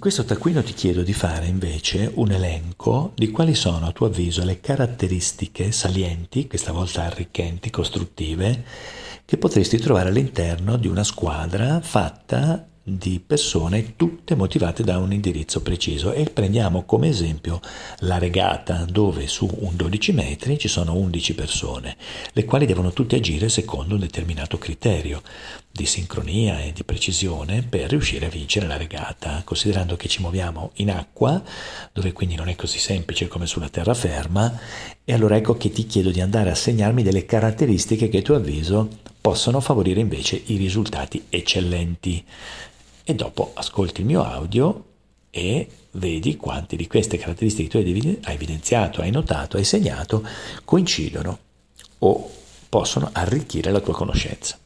Questo taccuino ti chiedo di fare invece un elenco di quali sono a tuo avviso le caratteristiche salienti, questa volta arricchenti, costruttive, che potresti trovare all'interno di una squadra fatta di persone tutte motivate da un indirizzo preciso. E prendiamo come esempio la regata dove su un 12 metri ci sono 11 persone le quali devono tutte agire secondo un determinato criterio di sincronia e di precisione per riuscire a vincere la regata. Considerando che ci muoviamo in acqua dove quindi non è così semplice come sulla terraferma e allora ecco che ti chiedo di andare a segnarmi delle caratteristiche che a tuo avviso possono favorire invece i risultati eccellenti e dopo ascolti il mio audio e vedi quante di queste caratteristiche che tu hai evidenziato, hai notato, hai segnato coincidono o possono arricchire la tua conoscenza.